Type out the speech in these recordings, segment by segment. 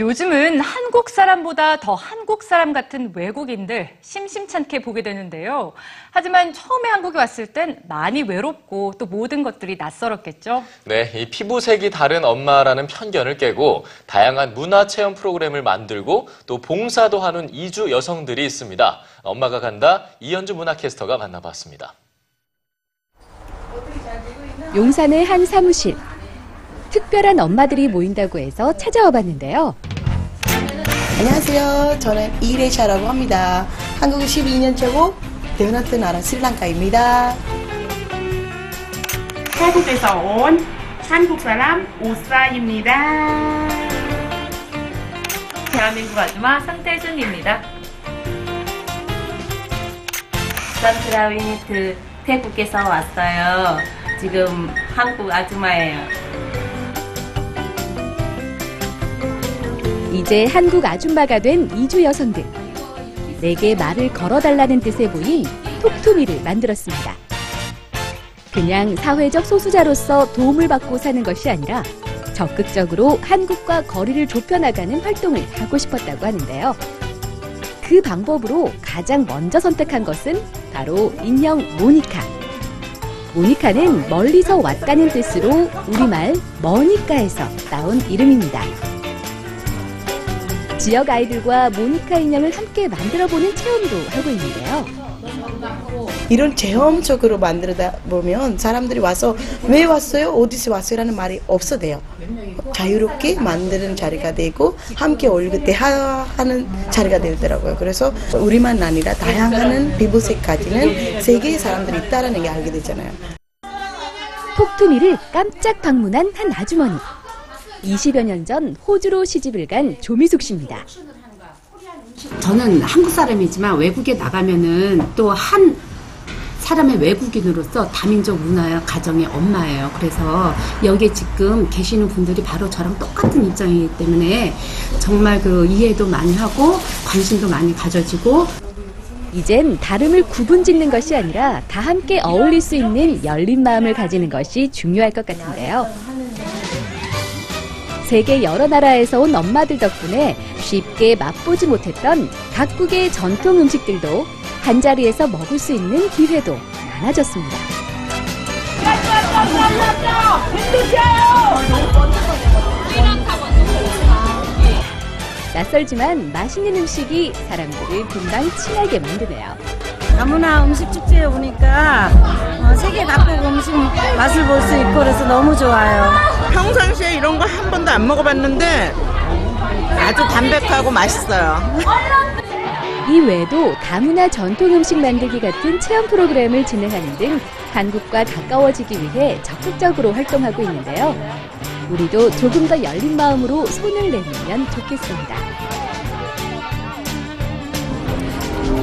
요즘은 한국 사람보다 더 한국 사람 같은 외국인들 심심찮게 보게 되는데요. 하지만 처음에 한국에 왔을 땐 많이 외롭고 또 모든 것들이 낯설었겠죠. 네, 이 피부색이 다른 엄마라는 편견을 깨고 다양한 문화 체험 프로그램을 만들고 또 봉사도 하는 이주 여성들이 있습니다. 엄마가 간다 이현주 문화캐스터가 만나봤습니다. 용산의 한 사무실. 특별한 엄마들이 모인다고 해서 찾아와 봤는데요. 안녕하세요. 저는 이레샤라고 합니다. 한국 12년째고 태어났던 나라 스리랑카입니다. 태국에서 온 한국 사람 오사입니다. 대한민국 아줌마 상태준입니다. 선크라위니트 태국에서 왔어요. 지금 한국 아줌마예요. 이제 한국 아줌마가 된 이주 여성들. 내게 말을 걸어달라는 뜻의 모임 톡투미를 만들었습니다. 그냥 사회적 소수자로서 도움을 받고 사는 것이 아니라 적극적으로 한국과 거리를 좁혀나가는 활동을 하고 싶었다고 하는데요. 그 방법으로 가장 먼저 선택한 것은 바로 인형 모니카. 모니카는 멀리서 왔다는 뜻으로 우리말 머니까에서 나온 이름입니다. 지역 아이들과 모니카 인형을 함께 만들어보는 체험도 하고 있는데요. 이런 체험적으로 만들다 보면 사람들이 와서 왜 왔어요? 어디서 왔어요? 라는 말이 없어돼요. 자유롭게 만드는 자리가 되고 함께 어울리고 대화하는 자리가 되더라고요. 그래서 우리만 아니라 다양한 피부색까지는 세계의 사람들이 있다라는 게 알게 되잖아요. 톡투미를 깜짝 방문한 한 아주머니. 20여 년 전 호주로 시집을 간 조미숙 씨입니다. 저는 한국 사람이지만 외국에 나가면은 또 한 사람의 외국인으로서 다민족 문화와 가정의 엄마예요. 그래서 여기에 지금 계시는 분들이 바로 저랑 똑같은 입장이기 때문에 정말 그 이해도 많이 하고 관심도 많이 가져지고 이젠 다름을 구분 짓는 것이 아니라 다 함께 어울릴 수 있는 열린 마음을 가지는 것이 중요할 것 같은데요. 세계 여러 나라에서 온 엄마들 덕분에 쉽게 맛보지 못했던 각국의 전통 음식들도 한자리에서 먹을 수 있는 기회도 많아졌습니다. 낯설지만 맛있는 음식이 사람들을 금방 친하게 만드네요. 다문화 음식 축제에 오니까 어, 음식 맛을 볼 수 있고 그래서 너무 좋아요. 평상시에 이런 거 한 번도 안 먹어봤는데 아주 담백하고 맛있어요. 이 외에도 다문화 전통 음식 만들기 같은 체험 프로그램을 진행하는 등 한국과 가까워지기 위해 적극적으로 활동하고 있는데요. 우리도 조금 더 열린 마음으로 손을 내밀면 좋겠습니다.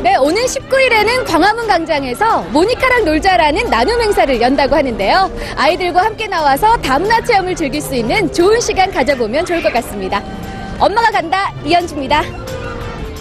네, 오는 19일에는 광화문 광장에서 모니카랑 놀자라는 나눔 행사를 연다고 하는데요. 아이들과 함께 나와서 다문화 체험을 즐길 수 있는 좋은 시간 가져보면 좋을 것 같습니다. 엄마가 간다, 이현주입니다.